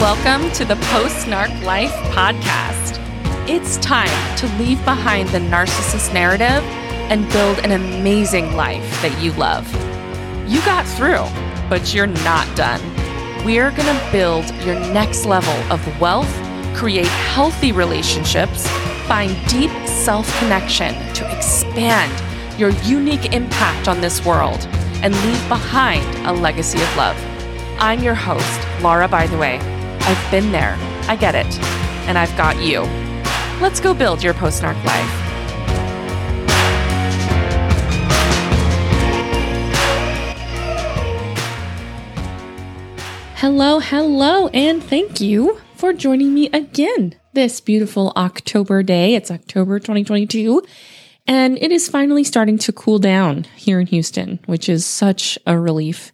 Welcome to the Post Narc Life podcast. It's time to leave behind the narcissist narrative and build an amazing life that you love. You got through, but you're not done. We're going to build your next level of wealth, create healthy relationships, find deep self connection to expand your unique impact on this world, and leave behind a legacy of love. I'm your host, Laura, by the way. I've been there, I get it, and I've got you. Let's go build your post narc life. Hello, hello, and thank you for joining me again this beautiful October day. It's October 2022, and it is finally starting to cool down here in Houston, which is such a relief.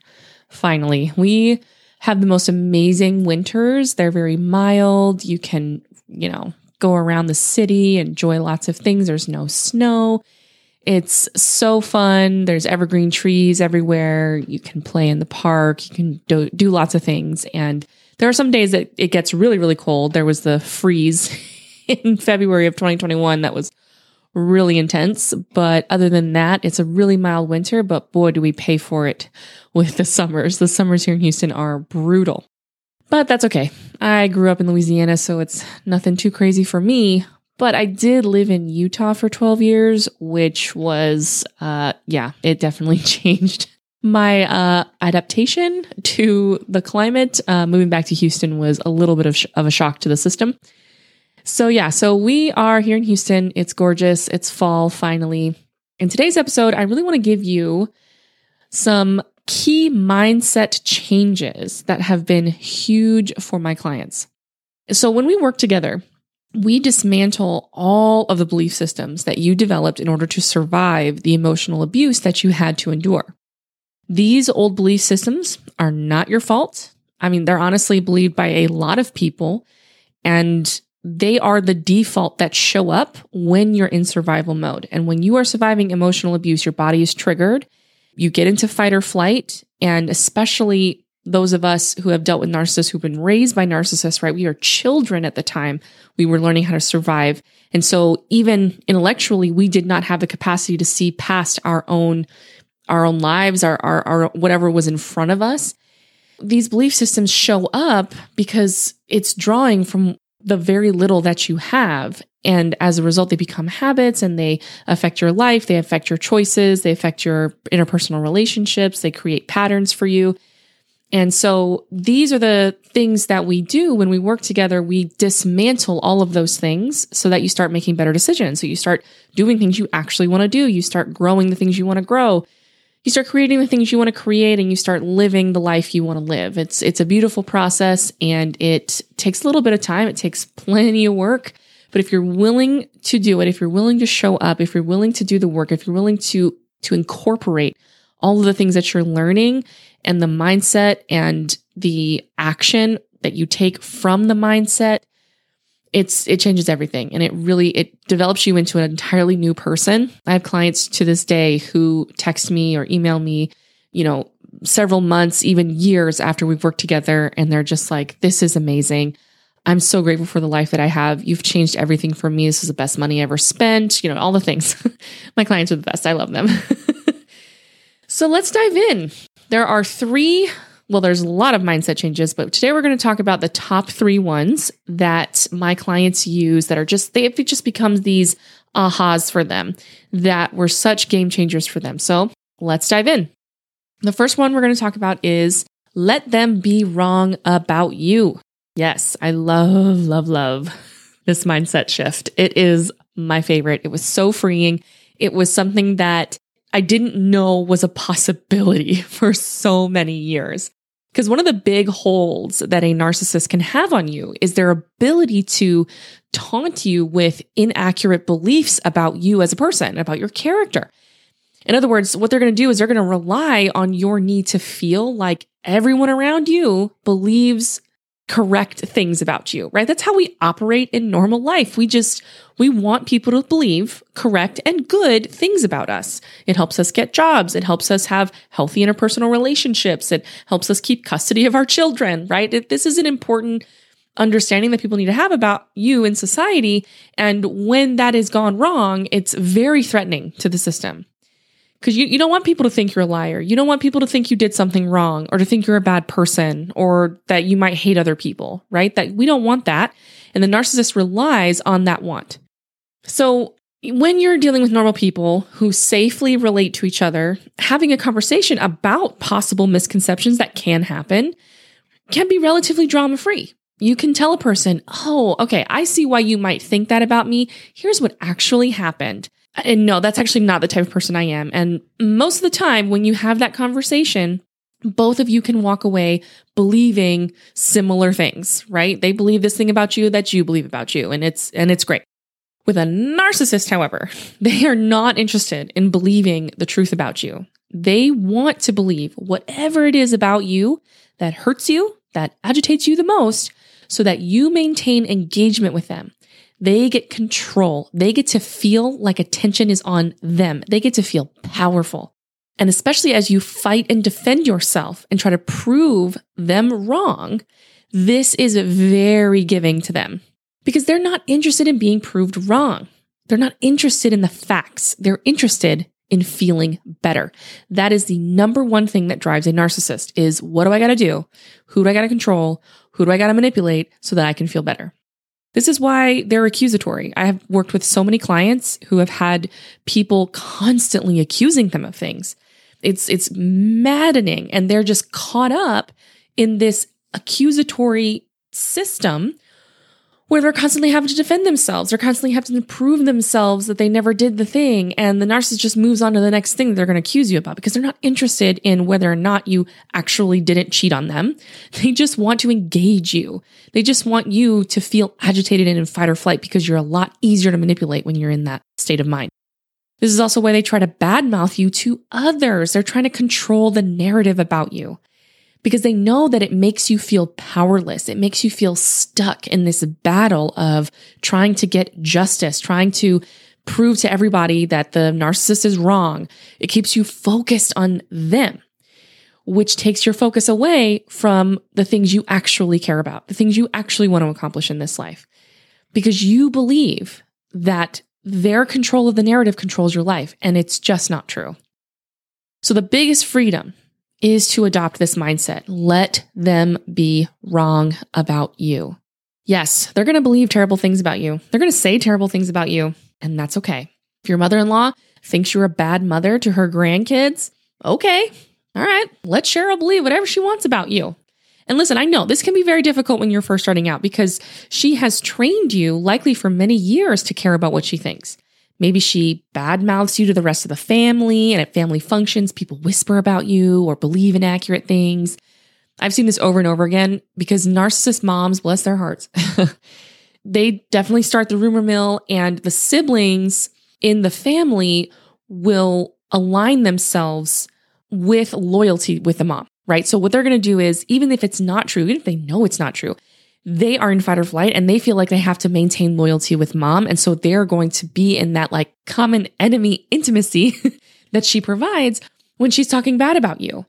Finally, we have the most amazing winters. They're very mild. You can, you know, go around the city, enjoy lots of things. There's no snow. It's so fun. There's evergreen trees everywhere. You can play in the park. You can do, do lots of things. And there are some days that it gets really, really cold. There was the freeze in February of 2021 that was really intense. But other than that, it's a really mild winter, but boy, do we pay for it with the summers. The summers here in Houston are brutal. But that's okay. I grew up in Louisiana, so it's nothing too crazy for me. But I did live in Utah for 12 years, which was, uh, yeah, it definitely changed my uh, adaptation to the climate. Uh, moving back to Houston was a little bit of, sh- of a shock to the system. So, yeah, so we are here in Houston. It's gorgeous. It's fall finally. In today's episode, I really want to give you some key mindset changes that have been huge for my clients. So, when we work together, we dismantle all of the belief systems that you developed in order to survive the emotional abuse that you had to endure. These old belief systems are not your fault. I mean, they're honestly believed by a lot of people. And they are the default that show up when you're in survival mode. And when you are surviving emotional abuse, your body is triggered. You get into fight or flight. And especially those of us who have dealt with narcissists who've been raised by narcissists, right? We are children at the time we were learning how to survive. And so even intellectually, we did not have the capacity to see past our own, our own lives, our, our, our whatever was in front of us. These belief systems show up because it's drawing from the very little that you have. And as a result, they become habits and they affect your life. They affect your choices. They affect your interpersonal relationships. They create patterns for you. And so these are the things that we do when we work together. We dismantle all of those things so that you start making better decisions. So you start doing things you actually want to do. You start growing the things you want to grow you start creating the things you want to create and you start living the life you want to live. It's it's a beautiful process and it takes a little bit of time. It takes plenty of work. But if you're willing to do it, if you're willing to show up, if you're willing to do the work, if you're willing to to incorporate all of the things that you're learning and the mindset and the action that you take from the mindset, it's it changes everything and it really it develops you into an entirely new person. I have clients to this day who text me or email me, you know, several months, even years after we've worked together and they're just like this is amazing. I'm so grateful for the life that I have. You've changed everything for me. This is the best money I ever spent, you know, all the things. My clients are the best. I love them. so let's dive in. There are 3 well, there's a lot of mindset changes, but today we're going to talk about the top three ones that my clients use that are just, they, it just becomes these ahas for them that were such game changers for them. So let's dive in. The first one we're going to talk about is let them be wrong about you. Yes, I love, love, love this mindset shift. It is my favorite. It was so freeing. It was something that I didn't know was a possibility for so many years. Because one of the big holds that a narcissist can have on you is their ability to taunt you with inaccurate beliefs about you as a person, about your character. In other words, what they're going to do is they're going to rely on your need to feel like everyone around you believes correct things about you, right? That's how we operate in normal life. We just, we want people to believe correct and good things about us. It helps us get jobs. It helps us have healthy interpersonal relationships. It helps us keep custody of our children, right? It, this is an important understanding that people need to have about you in society. And when that is gone wrong, it's very threatening to the system because you, you don't want people to think you're a liar. You don't want people to think you did something wrong or to think you're a bad person or that you might hate other people, right? That we don't want that. And the narcissist relies on that want. So when you're dealing with normal people who safely relate to each other, having a conversation about possible misconceptions that can happen can be relatively drama free. You can tell a person, Oh, okay, I see why you might think that about me. Here's what actually happened. And no, that's actually not the type of person I am. And most of the time, when you have that conversation, both of you can walk away believing similar things, right? They believe this thing about you that you believe about you, and it's and it's great. With a narcissist, however, they are not interested in believing the truth about you. They want to believe whatever it is about you that hurts you, that agitates you the most, so that you maintain engagement with them. They get control. They get to feel like attention is on them. They get to feel powerful. And especially as you fight and defend yourself and try to prove them wrong, this is very giving to them because they're not interested in being proved wrong. They're not interested in the facts. They're interested in feeling better. That is the number one thing that drives a narcissist is what do I got to do? Who do I got to control? Who do I got to manipulate so that I can feel better? This is why they're accusatory. I have worked with so many clients who have had people constantly accusing them of things. It's it's maddening and they're just caught up in this accusatory system where they're constantly having to defend themselves. They're constantly having to prove themselves that they never did the thing. And the narcissist just moves on to the next thing they're going to accuse you about because they're not interested in whether or not you actually didn't cheat on them. They just want to engage you. They just want you to feel agitated and in fight or flight because you're a lot easier to manipulate when you're in that state of mind. This is also why they try to badmouth you to others. They're trying to control the narrative about you because they know that it makes you feel powerless. It makes you feel stuck in this battle of trying to get justice, trying to prove to everybody that the narcissist is wrong. It keeps you focused on them, which takes your focus away from the things you actually care about, the things you actually want to accomplish in this life, because you believe that their control of the narrative controls your life. And it's just not true. So the biggest freedom is to adopt this mindset. Let them be wrong about you. Yes, they're going to believe terrible things about you. They're going to say terrible things about you, and that's okay. If your mother in law thinks you're a bad mother to her grandkids, okay. All right, let Cheryl believe whatever she wants about you. And listen, I know this can be very difficult when you're first starting out because she has trained you, likely for many years, to care about what she thinks. Maybe she badmouths you to the rest of the family, and at family functions, people whisper about you or believe inaccurate things. I've seen this over and over again because narcissist moms, bless their hearts, they definitely start the rumor mill, and the siblings in the family will align themselves with loyalty with the mom, right? So, what they're going to do is, even if it's not true, even if they know it's not true, they are in fight or flight and they feel like they have to maintain loyalty with mom. And so they're going to be in that like common enemy intimacy that she provides when she's talking bad about you.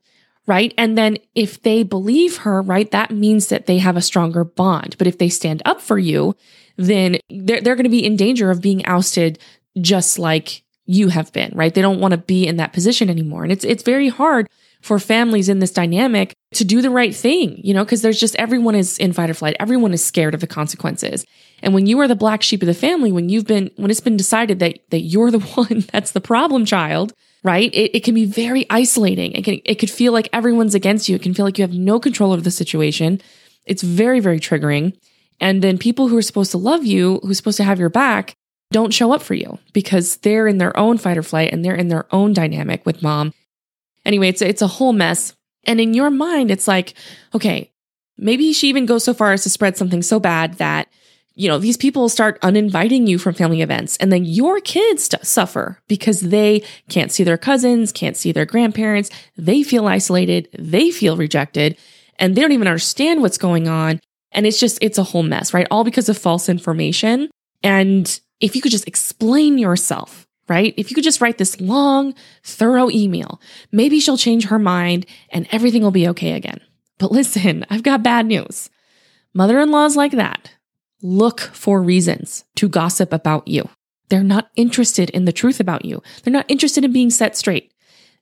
Right. And then if they believe her, right, that means that they have a stronger bond. But if they stand up for you, then they're, they're going to be in danger of being ousted just like you have been, right? They don't want to be in that position anymore. And it's, it's very hard for families in this dynamic to do the right thing, you know, because there's just everyone is in fight or flight. Everyone is scared of the consequences. And when you are the black sheep of the family, when you've been, when it's been decided that, that you're the one that's the problem child, right? It, it can be very isolating. It can, it could feel like everyone's against you. It can feel like you have no control over the situation. It's very, very triggering. And then people who are supposed to love you, who's supposed to have your back, don't show up for you because they're in their own fight or flight and they're in their own dynamic with mom Anyway, it's it's a whole mess. And in your mind, it's like, okay, maybe she even goes so far as to spread something so bad that you know these people start uninviting you from family events and then your kids suffer because they can't see their cousins can't see their grandparents they feel isolated they feel rejected and they don't even understand what's going on And it's just, it's a whole mess, right? All because of false information. And if you could just explain yourself, right? If you could just write this long, thorough email, maybe she'll change her mind and everything will be okay again. But listen, I've got bad news. Mother in laws like that look for reasons to gossip about you. They're not interested in the truth about you. They're not interested in being set straight.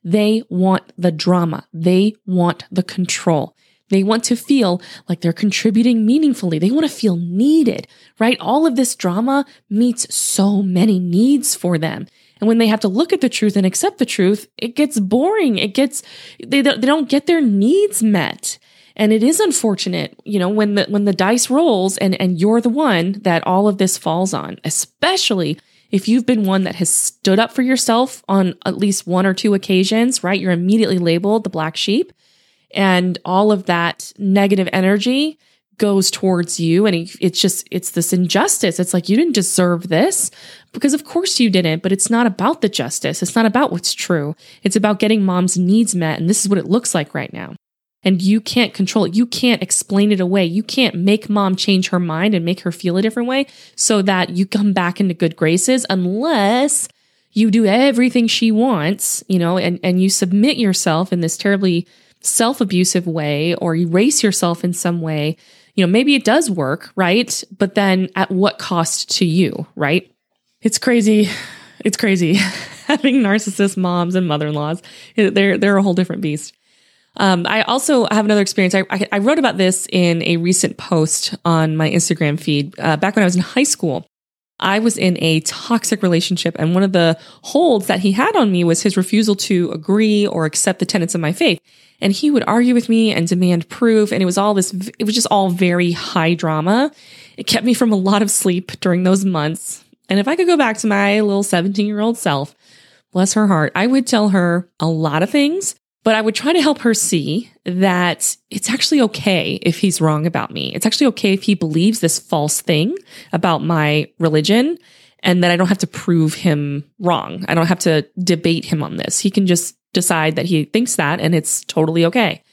They want the drama. They want the control. They want to feel like they're contributing meaningfully. They want to feel needed, right? All of this drama meets so many needs for them. And when they have to look at the truth and accept the truth, it gets boring. It gets, they, they don't get their needs met. And it is unfortunate, you know, when the, when the dice rolls and, and you're the one that all of this falls on, especially if you've been one that has stood up for yourself on at least one or two occasions, right? You're immediately labeled the black sheep and all of that negative energy goes towards you. And it's just it's this injustice. It's like you didn't deserve this because of course you didn't but it's not about the justice. It's not about what's true. It's about getting mom's needs met. And this is what it looks like right now. And you can't control it. You can't explain it away. You can't make mom change her mind and make her feel a different way so that you come back into good graces unless you do everything she wants you know and and you submit yourself in this terribly self abusive way or erase yourself in some way, you know, maybe it does work, right? But then at what cost to you, right? It's crazy. It's crazy having narcissist moms and mother in laws. They're, they're a whole different beast. Um, I also have another experience. I, I, I, wrote about this in a recent post on my Instagram feed uh, back when I was in high school. I was in a toxic relationship, and one of the holds that he had on me was his refusal to agree or accept the tenets of my faith. And he would argue with me and demand proof. And it was all this, it was just all very high drama. It kept me from a lot of sleep during those months. And if I could go back to my little 17 year old self, bless her heart, I would tell her a lot of things, but I would try to help her see that it's actually okay if he's wrong about me. It's actually okay if he believes this false thing about my religion and that I don't have to prove him wrong. I don't have to debate him on this. He can just decide that he thinks that and it's totally okay.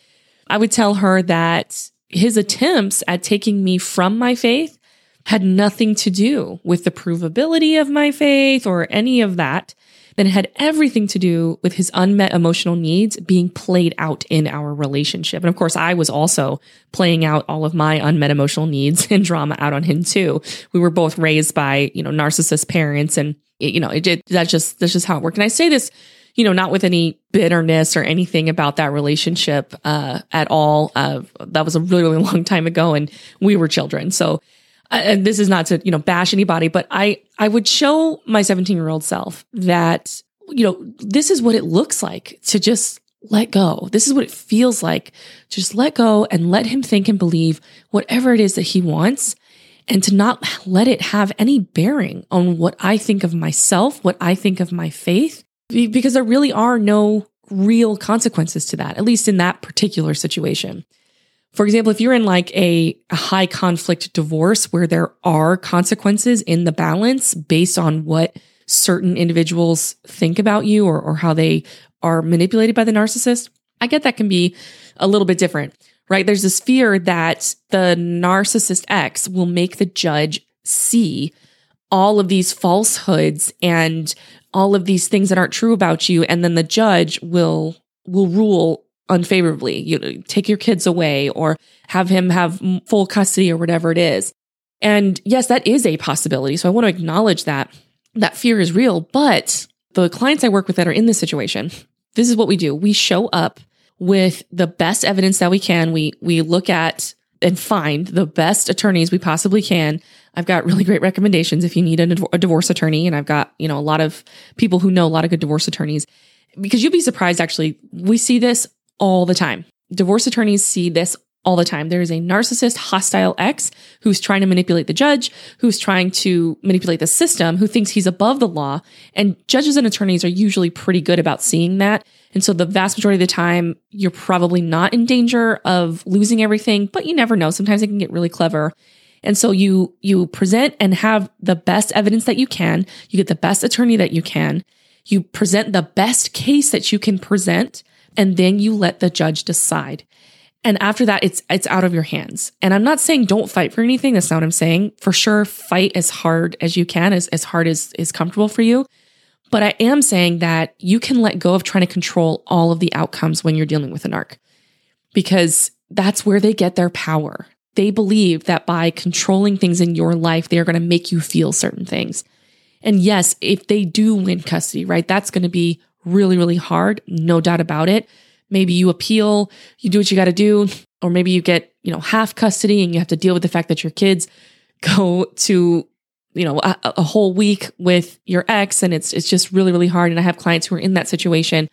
I would tell her that his attempts at taking me from my faith had nothing to do with the provability of my faith or any of that. Then it had everything to do with his unmet emotional needs being played out in our relationship. And of course, I was also playing out all of my unmet emotional needs and drama out on him too. We were both raised by, you know, narcissist parents and, you know, it, it that's just, that's just how it worked. And I say this you know, not with any bitterness or anything about that relationship uh, at all. Uh, that was a really, really long time ago, and we were children. So, uh, and this is not to you know bash anybody, but I I would show my 17 year old self that you know this is what it looks like to just let go. This is what it feels like. To just let go and let him think and believe whatever it is that he wants and to not let it have any bearing on what I think of myself, what I think of my faith, because there really are no real consequences to that, at least in that particular situation. For example, if you're in like a, high conflict divorce where there are consequences in the balance based on what certain individuals think about you or, or how they are manipulated by the narcissist, I get that can be a little bit different, right? There's this fear that the narcissist X will make the judge see all of these falsehoods and all of these things that aren't true about you and then the judge will will rule unfavorably you know, take your kids away or have him have full custody or whatever it is and yes that is a possibility so i want to acknowledge that that fear is real but the clients i work with that are in this situation this is what we do we show up with the best evidence that we can we we look at and find the best attorneys we possibly can. I've got really great recommendations if you need a, a, divorce attorney. And I've got, you know, a lot of people who know a lot of good divorce attorneys because you'll be surprised. Actually, we see this all the time. Divorce attorneys see this all the time. There is a narcissist, hostile ex who's trying to manipulate the judge, who's trying to manipulate the system, who thinks he's above the law. And judges and attorneys are usually pretty good about seeing that. And so the vast majority of the time, you're probably not in danger of losing everything, but you never know. Sometimes they can get really clever. And so you, you present and have the best evidence that you can. You get the best attorney that you can. You present the best case that you can present, and then you let the judge decide. And after that, it's it's out of your hands. And I'm not saying don't fight for anything. That's not what I'm saying. For sure, fight as hard as you can, as, as hard as is comfortable for you. But I am saying that you can let go of trying to control all of the outcomes when you're dealing with a narc, Because that's where they get their power. They believe that by controlling things in your life, they are going to make you feel certain things. And yes, if they do win custody, right, that's going to be really, really hard. No doubt about it. Maybe you appeal, you do what you got to do, or maybe you get, you know, half custody and you have to deal with the fact that your kids go to, you know, a, a whole week with your ex and it's it's just really really hard and I have clients who are in that situation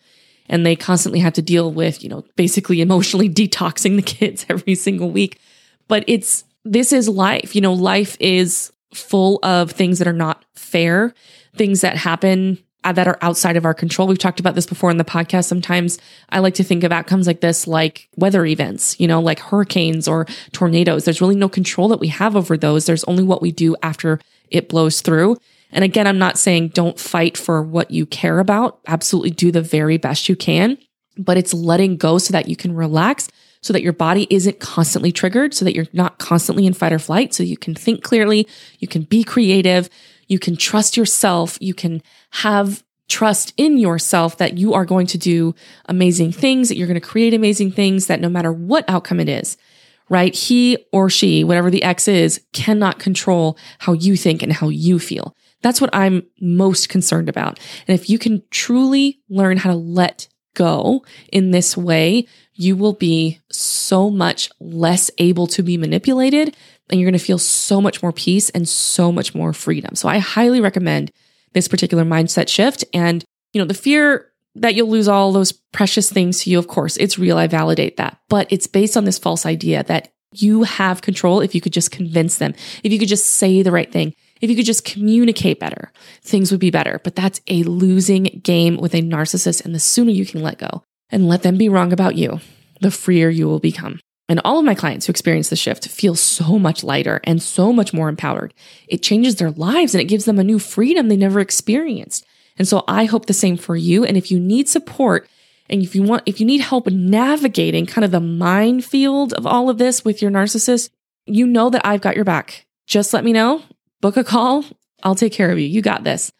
and they constantly have to deal with, you know, basically emotionally detoxing the kids every single week. But it's this is life. You know, life is full of things that are not fair, things that happen Uh, that are outside of our control. We've talked about this before in the podcast. Sometimes I like to think of outcomes like this, like weather events, you know, like hurricanes or tornadoes. There's really no control that we have over those. There's only what we do after it blows through. And again, I'm not saying don't fight for what you care about. Absolutely do the very best you can, but it's letting go so that you can relax, so that your body isn't constantly triggered, so that you're not constantly in fight or flight, so you can think clearly, you can be creative, you can trust yourself. You can have trust in yourself that you are going to do amazing things, that you're going to create amazing things, that no matter what outcome it is, right? He or she, whatever the ex is, cannot control how you think and how you feel. That's what I'm most concerned about. And if you can truly learn how to let go in this way, you will be so much less able to be manipulated and you're going to feel so much more peace and so much more freedom. So I highly recommend this particular mindset shift. And, you know, the fear that you'll lose all those precious things to you, of course, it's real. I validate that. But it's based on this false idea that you have control if you could just convince them, if you could just say the right thing, if you could just communicate better, things would be better. But that's a losing game with a narcissist. And the sooner you can let go and let them be wrong about you, the freer you will become. And all of my clients who experience the shift feel so much lighter and so much more empowered. It changes their lives and it gives them a new freedom they never experienced. And so I hope the same for you. And if you need support and if you want, if you need help navigating kind of the minefield of all of this with your narcissist, you know that I've got your back. Just let me know, book a call. I'll take care of you. You got this.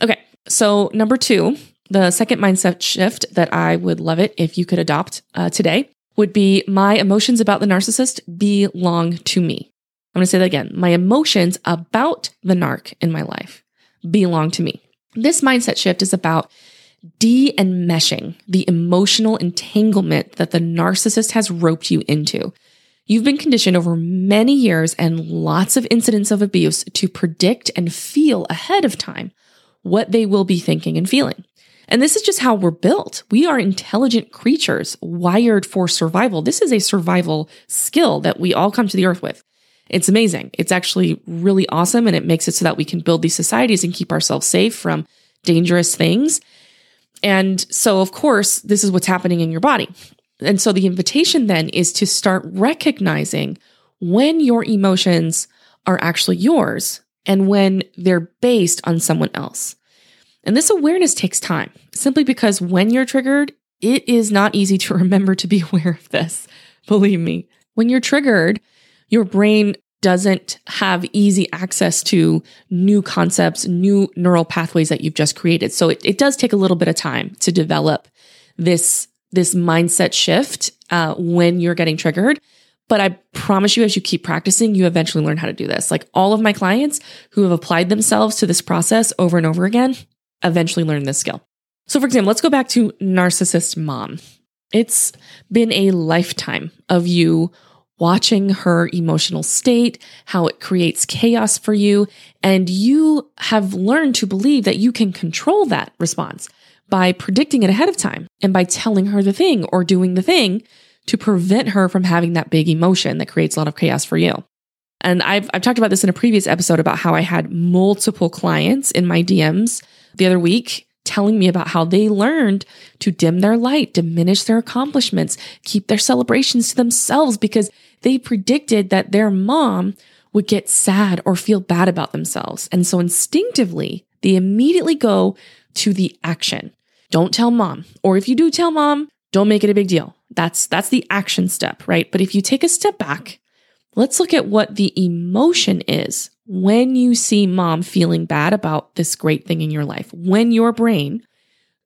Okay. So number two, the second mindset shift that I would love it if you could adopt uh, today would be my emotions about the narcissist belong to me. I'm going to say that again. My emotions about the narc in my life belong to me. This mindset shift is about de enmeshing the emotional entanglement that the narcissist has roped you into. You've been conditioned over many years and lots of incidents of abuse to predict and feel ahead of time what they will be thinking and feeling. And this is just how we're built. We are intelligent creatures wired for survival. This is a survival skill that we all come to the earth with. It's amazing. It's actually really awesome. And it makes it so that we can build these societies and keep ourselves safe from dangerous things. And so, of course, this is what's happening in your body. And so the invitation then is to start recognizing when your emotions are actually yours and when they're based on someone else. And this awareness takes time simply because when you're triggered, it is not easy to remember to be aware of this. Believe me. When you're triggered, your brain doesn't have easy access to new concepts, new neural pathways that you've just created. So it, it does take a little bit of time to develop this, this mindset shift uh, when you're getting triggered. But I promise you, as you keep practicing, you eventually learn how to do this. Like all of my clients who have applied themselves to this process over and over again, eventually learn this skill. So, for example, let's go back to narcissist mom. It's been a lifetime of you watching her emotional state, how it creates chaos for you. And you have learned to believe that you can control that response by predicting it ahead of time and by telling her the thing or doing the thing to prevent her from having that big emotion that creates a lot of chaos for you. And I've, I've talked about this in a previous episode about how I had multiple clients in my DMs the other week telling me about how they learned to dim their light, diminish their accomplishments, keep their celebrations to themselves because they predicted that their mom would get sad or feel bad about themselves. And so instinctively, they immediately go to the action. Don't tell mom. Or if you do tell mom, don't make it a big deal. That's that's the action step, right? But if you take a step back, let's look at what the emotion is when you see mom feeling bad about this great thing in your life. When your brain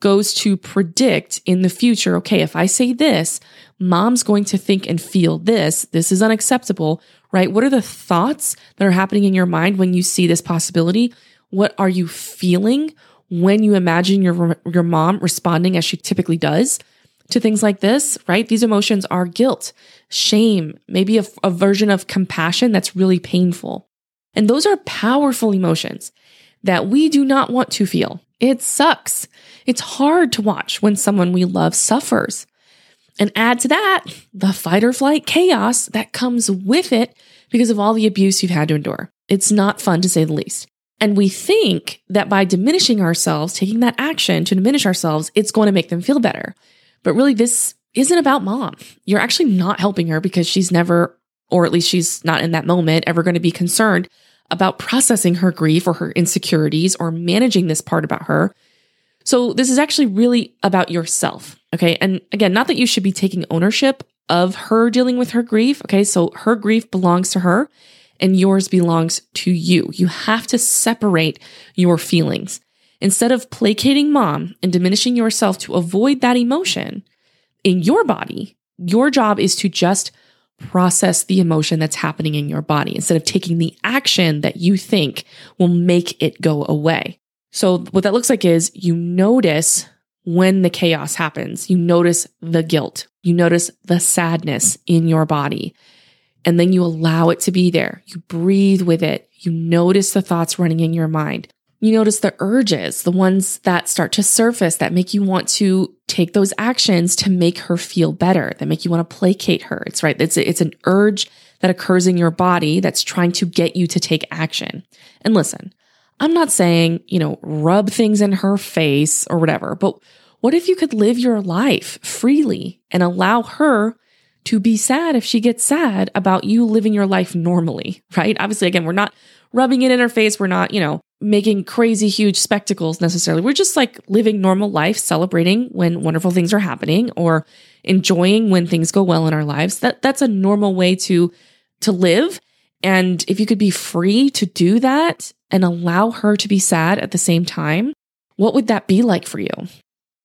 goes to predict in the future, okay, if I say this, mom's going to think and feel this. This is unacceptable, right? What are the thoughts that are happening in your mind when you see this possibility? What are you feeling when you imagine your, your mom responding as she typically does to things like this, right? These emotions are guilt, shame, maybe a, a version of compassion that's really painful. And those are powerful emotions that we do not want to feel. It sucks. It's hard to watch when someone we love suffers. And add to that the fight or flight chaos that comes with it because of all the abuse you've had to endure. It's not fun to say the least. And we think that by diminishing ourselves, taking that action to diminish ourselves, it's going to make them feel better. But really, this isn't about mom. You're actually not helping her because she's never, or at least she's not in that moment, ever going to be concerned about processing her grief or her insecurities or managing this part about her. So this is actually really about yourself. Okay. And again, not that you should be taking ownership of her dealing with her grief. Okay. So her grief belongs to her and yours belongs to you. You have to separate your feelings. Instead of placating mom and diminishing yourself to avoid that emotion in your body, your job is to just process the emotion that's happening in your body instead of taking the action that you think will make it go away. So what that looks like is you notice when the chaos happens, you notice the guilt, you notice the sadness in your body, and then you allow it to be there. You breathe with it. You notice the thoughts running in your mind. You notice the urges, the ones that start to surface that make you want to take those actions to make her feel better, that make you want to placate her. It's right. It's, it's an urge that occurs in your body that's trying to get you to take action. And listen, I'm not saying, you know, rub things in her face or whatever, but what if you could live your life freely and allow her to be sad if she gets sad about you living your life normally, right? Obviously, again, we're not rubbing it in her face. We're not, you know, making crazy huge spectacles necessarily. We're just like living normal life, celebrating when wonderful things are happening or enjoying when things go well in our lives. That that's a normal way to to live. And if you could be free to do that and allow her to be sad at the same time, what would that be like for you?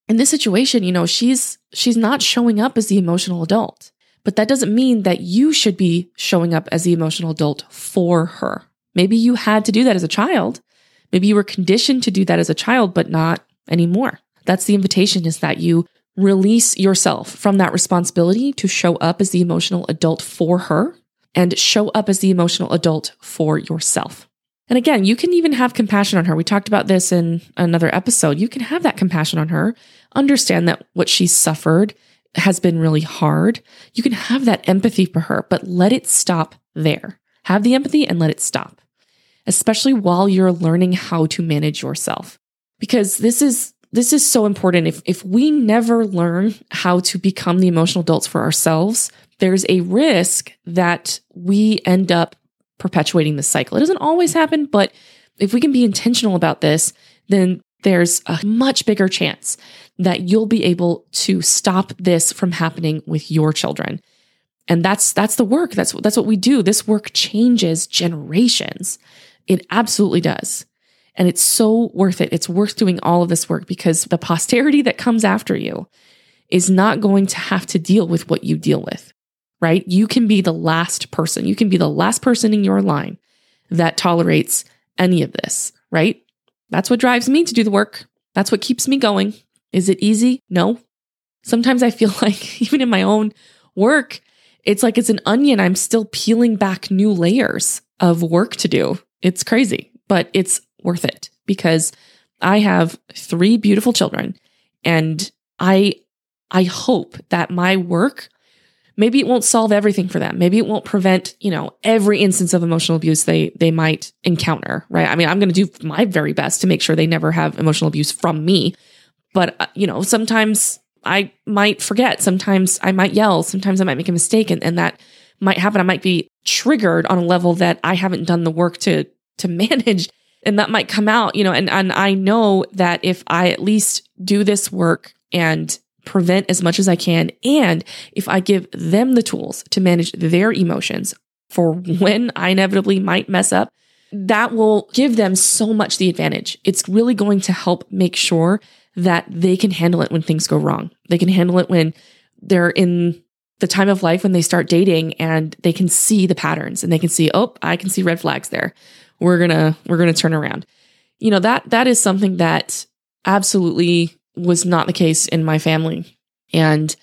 In this situation, you know, she's she's not showing up as the emotional adult. But that doesn't mean that you should be showing up as the emotional adult for her. Maybe you had to do that as a child. Maybe you were conditioned to do that as a child, but not anymore. That's the invitation is that you release yourself from that responsibility to show up as the emotional adult for her and show up as the emotional adult for yourself. And again, you can even have compassion on her. We talked about this in another episode. You can have that compassion on her, understand that what she's suffered has been really hard. You can have that empathy for her, but let it stop there. Have the empathy and let it stop especially while you're learning how to manage yourself. Because this is this is so important. If if we never learn how to become the emotional adults for ourselves, there's a risk that we end up perpetuating the cycle. It doesn't always happen, but if we can be intentional about this, then there's a much bigger chance that you'll be able to stop this from happening with your children. And that's that's the work. That's that's what we do. This work changes generations. It absolutely does. And it's so worth it. It's worth doing all of this work because the posterity that comes after you is not going to have to deal with what you deal with, right? You can be the last person. You can be the last person in your line that tolerates any of this, right? That's what drives me to do the work. That's what keeps me going. Is it easy? No. Sometimes I feel like even in my own work, it's like it's an onion. I'm still peeling back new layers of work to do. It's crazy, but it's worth it because I have three beautiful children and I I hope that my work maybe it won't solve everything for them. Maybe it won't prevent, you know, every instance of emotional abuse they they might encounter, right? I mean, I'm going to do my very best to make sure they never have emotional abuse from me. But, uh, you know, sometimes I might forget, sometimes I might yell, sometimes I might make a mistake and, and that might happen. I might be triggered on a level that I haven't done the work to to manage and that might come out, you know, and and I know that if I at least do this work and prevent as much as I can. And if I give them the tools to manage their emotions for when I inevitably might mess up, that will give them so much the advantage. It's really going to help make sure that they can handle it when things go wrong. They can handle it when they're in the time of life when they start dating and they can see the patterns and they can see, oh, I can see red flags there. We're to we're to turn around. You know, that that is something that absolutely was not the case in my family. And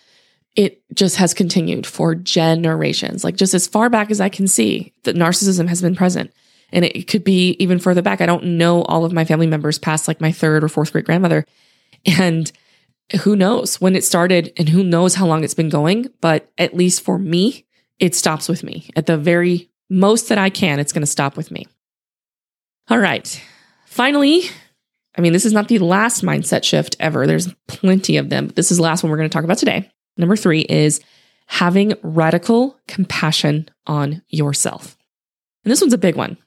it just has continued for generations. Like just as far back as I can see, that narcissism has been present. And it could be even further back. I don't know all of my family members past like my third or fourth great grandmother. And who knows when it started and who knows how long it's been going. But at least for me, it stops with me. At the very most that I can, it's going to stop with me. All right. Finally, I mean, this is not the last mindset shift ever. There's plenty of them. But this is the last one we're going to talk about today. Number three is having radical compassion on yourself. And this one's a big one.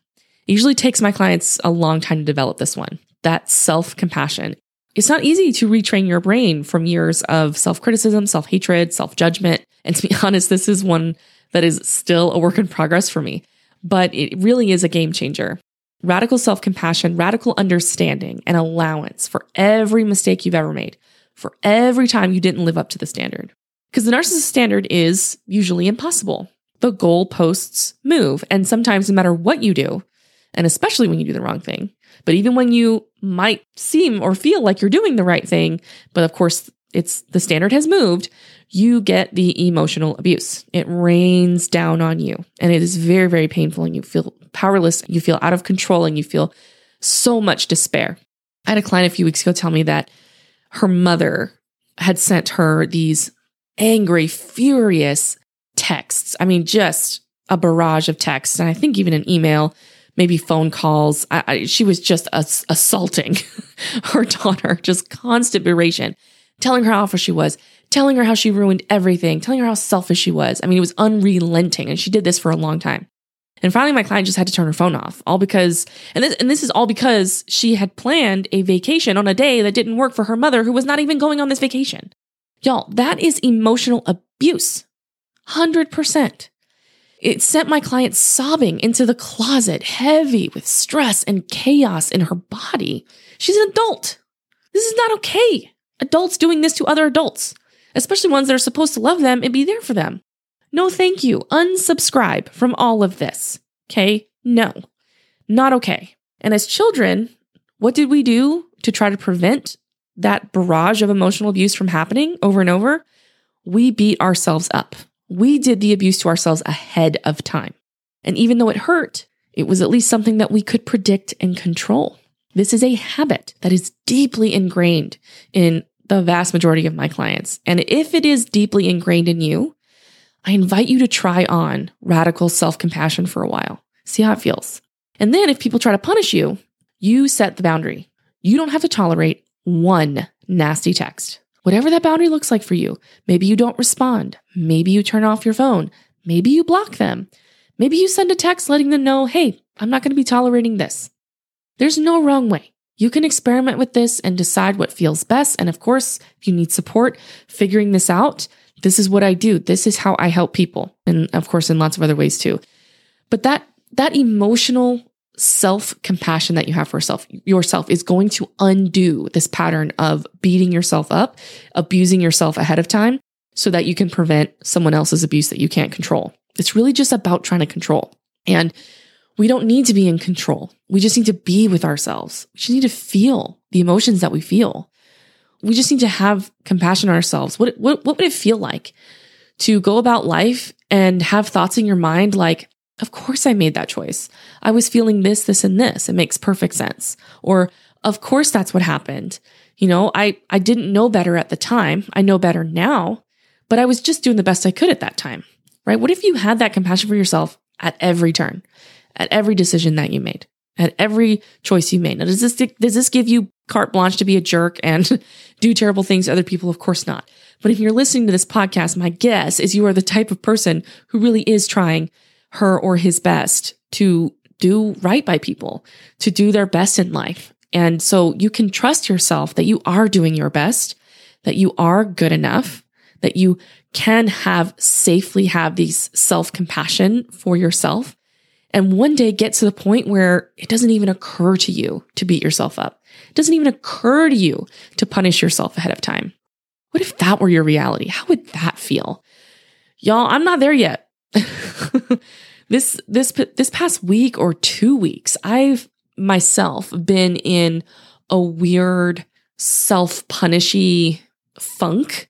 It usually takes my clients a long time to develop this one that self compassion. It's not easy to retrain your brain from years of self criticism, self hatred, self judgment. And to be honest, this is one that is still a work in progress for me, but it really is a game changer. Radical self compassion, radical understanding, and allowance for every mistake you've ever made, for every time you didn't live up to the standard. Because the narcissist standard is usually impossible. The goalposts move, and sometimes, no matter what you do, and especially when you do the wrong thing, but even when you might seem or feel like you're doing the right thing, but of course, it's the standard has moved, you get the emotional abuse. It rains down on you, and it is very, very painful, and you feel powerless, you feel out of control, and you feel so much despair. I had a client a few weeks ago tell me that her mother had sent her these angry, furious texts. I mean, just a barrage of texts. And I think even an email, maybe phone calls. I, I, she was just ass- assaulting her daughter, just constant beration, telling her how awful she was, telling her how she ruined everything, telling her how selfish she was. I mean, it was unrelenting. And she did this for a long time. And finally, my client just had to turn her phone off, all because, and this, and this is all because she had planned a vacation on a day that didn't work for her mother, who was not even going on this vacation. Y'all, that is emotional abuse. 100%. It sent my client sobbing into the closet, heavy with stress and chaos in her body. She's an adult. This is not okay. Adults doing this to other adults, especially ones that are supposed to love them and be there for them. No, thank you. Unsubscribe from all of this. Okay? No, not okay. And as children, what did we do to try to prevent that barrage of emotional abuse from happening over and over? We beat ourselves up. We did the abuse to ourselves ahead of time. And even though it hurt, it was at least something that we could predict and control. This is a habit that is deeply ingrained in the vast majority of my clients. And if it is deeply ingrained in you, I invite you to try on radical self compassion for a while. See how it feels. And then if people try to punish you, you set the boundary. You don't have to tolerate one nasty text. Whatever that boundary looks like for you. Maybe you don't respond. Maybe you turn off your phone. Maybe you block them. Maybe you send a text letting them know, hey, I'm not going to be tolerating this. There's no wrong way. You can experiment with this and decide what feels best. And of course, if you need support figuring this out, this is what I do. This is how I help people. And of course, in lots of other ways too. But that, that emotional self compassion that you have for yourself, yourself is going to undo this pattern of beating yourself up, abusing yourself ahead of time so that you can prevent someone else's abuse that you can't control. It's really just about trying to control. And we don't need to be in control. We just need to be with ourselves. We just need to feel the emotions that we feel. We just need to have compassion on ourselves. What, what, what would it feel like to go about life and have thoughts in your mind like, of course I made that choice. I was feeling this, this, and this. It makes perfect sense. Or, of course that's what happened. You know, I, I didn't know better at the time. I know better now, but I was just doing the best I could at that time, right? What if you had that compassion for yourself at every turn, at every decision that you made, at every choice you made? Now, does this, does this give you carte blanche to be a jerk and do terrible things to other people? Of course not. But if you're listening to this podcast, my guess is you are the type of person who really is trying her or his best to do right by people, to do their best in life. And so you can trust yourself that you are doing your best that you are good enough, that you can have safely have these self compassion for yourself. And one day get to the point where it doesn't even occur to you to beat yourself up. It doesn't even occur to you to punish yourself ahead of time. What if that were your reality? How would that feel? Y'all, I'm not there yet. this this this past week or 2 weeks, I've myself been in a weird self-punishy funk.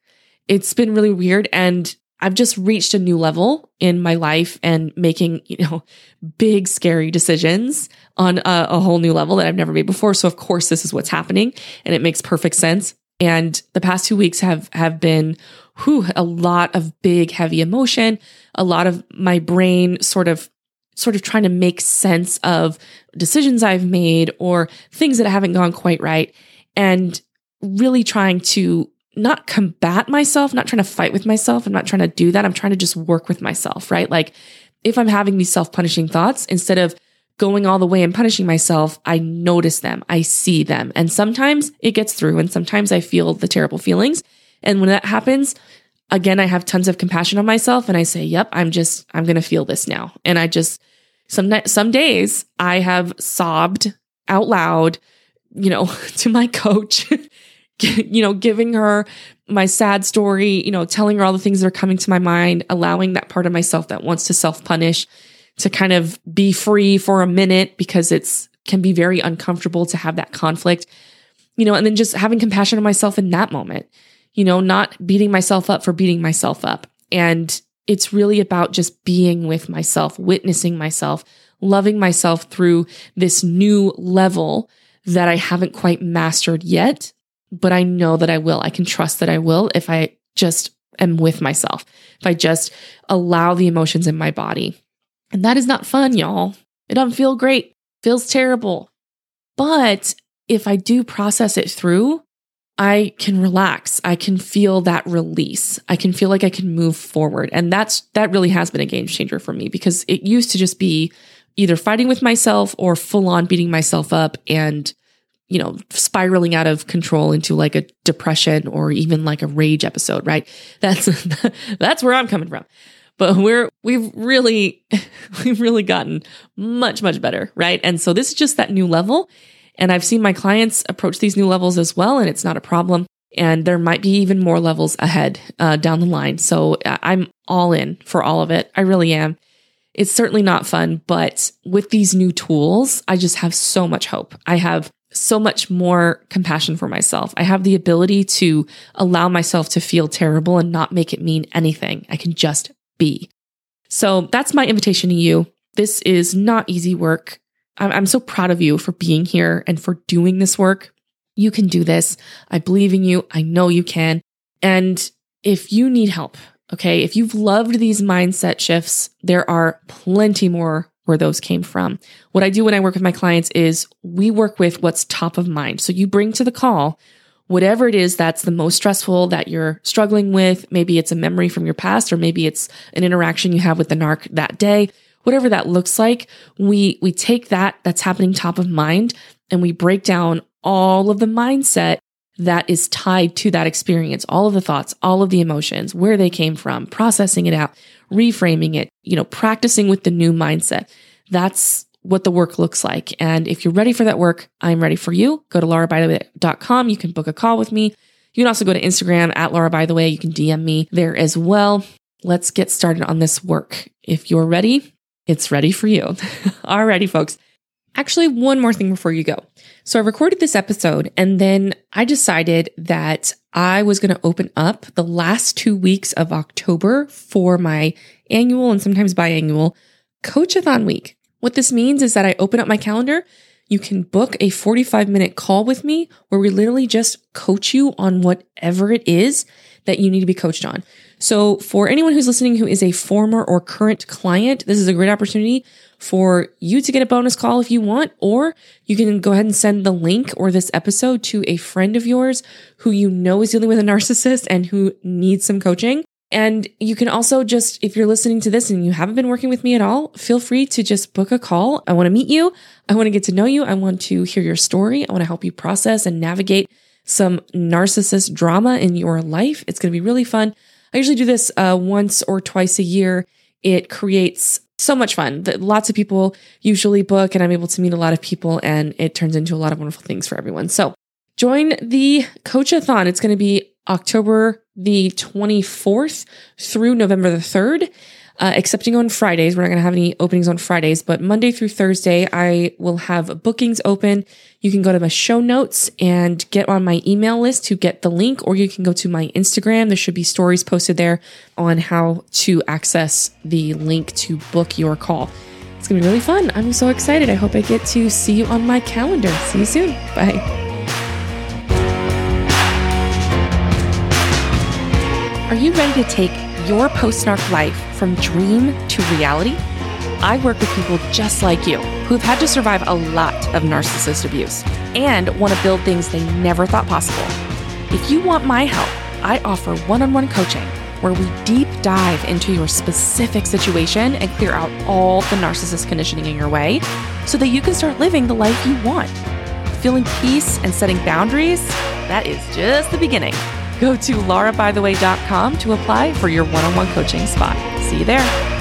It's been really weird and I've just reached a new level in my life and making, you know, big scary decisions on a, a, whole new level that I've never made before. So of course this is what's happening and it makes perfect sense. And the past two weeks have, have been, whew, a lot of big, heavy emotion, a lot of my brain sort of, sort of trying to make sense of decisions I've made or things that haven't gone quite right and really trying to not combat myself, not trying to fight with myself. I'm not trying to do that. I'm trying to just work with myself, right? Like if I'm having these self punishing thoughts, instead of going all the way and punishing myself, I notice them, I see them. And sometimes it gets through, and sometimes I feel the terrible feelings. And when that happens, again, I have tons of compassion on myself and I say, yep, I'm just, I'm going to feel this now. And I just, some, some days I have sobbed out loud, you know, to my coach, you know, giving her my sad story, you know, telling her all the things that are coming to my mind, allowing that part of myself that wants to self punish to kind of be free for a minute because it's can be very uncomfortable to have that conflict, you know, and then just having compassion on myself in that moment, you know, not beating myself up for beating myself up. And it's really about just being with myself, witnessing myself, loving myself through this new level that I haven't quite mastered yet, but I know that I will. I can trust that I will if I just am with myself, if I just allow the emotions in my body. And that is not fun, y'all. It doesn't feel great, feels terrible. But if I do process it through, I can relax. I can feel that release. I can feel like I can move forward. And that's, that really has been a game changer for me because it used to just be either fighting with myself or full on beating myself up and, you know, spiraling out of control into like a depression or even like a rage episode, right? That's, that's where I'm coming from but we're we've really we've really gotten much much better right and so this is just that new level and i've seen my clients approach these new levels as well and it's not a problem and there might be even more levels ahead uh, down the line so uh, i'm all in for all of it i really am it's certainly not fun but with these new tools i just have so much hope i have so much more compassion for myself. I have the ability to allow myself to feel terrible and not make it mean anything. I can just be. So that's my invitation to you. This is not easy work. I'm so proud of you for being here and for doing this work. You can do this. I believe in you. I know you can. And if you need help, okay, if you've loved these mindset shifts, there are plenty more where those came from. What I do when I work with my clients is we work with what's top of mind. So you bring to the call whatever it is that's the most stressful that you're struggling with. Maybe it's a memory from your past, or maybe it's an interaction you have with the narc that day. Whatever that looks like, we, we take that that's happening top of mind and we break down all of the mindset that is tied to that experience, all of the thoughts, all of the emotions, where they came from, processing it out, reframing it, you know, practicing with the new mindset. That's what the work looks like. And if you're ready for that work, I'm ready for you. Go to laurabytheway.com. You can book a call with me. You can also go to Instagram at Laura by the way. You can DM me there as well. Let's get started on this work. If you're ready, it's ready for you. Alrighty, folks. Actually, one more thing before you go. So I recorded this episode and then I decided that I was going to open up the last two weeks of October for my annual and sometimes biannual Coachathon week. What this means is that I open up my calendar. You can book a 45 minute call with me where we literally just coach you on whatever it is that you need to be coached on. So for anyone who's listening who is a former or current client, this is a great opportunity for you to get a bonus call if you want, or you can go ahead and send the link or this episode to a friend of yours who you know is dealing with a narcissist and who needs some coaching. And you can also just, if you're listening to this and you haven't been working with me at all, feel free to just book a call. I want to meet you. I want to get to know you. I want to hear your story. I want to help you process and navigate some narcissist drama in your life. It's going to be really fun. I usually do this uh, once or twice a year. It creates so much fun that lots of people usually book, and I'm able to meet a lot of people, and it turns into a lot of wonderful things for everyone. So join the Coachathon. It's going to be October the 24th through November the 3rd uh, accepting on Fridays. We're not going to have any openings on Fridays, but Monday through Thursday, I will have bookings open. You can go to my show notes and get on my email list to get the link, or you can go to my Instagram. There should be stories posted there on how to access the link to book your call. It's going to be really fun. I'm so excited. I hope I get to see you on my calendar. See you soon. Bye. Are you ready to take your post narc life from dream to reality? I work with people just like you who've had to survive a lot of narcissist abuse and want to build things they never thought possible. If you want my help, I offer one on one coaching where we deep dive into your specific situation and clear out all the narcissist conditioning in your way so that you can start living the life you want. Feeling peace and setting boundaries? That is just the beginning. Go to laurabytheway.com to apply for your one on one coaching spot. See you there.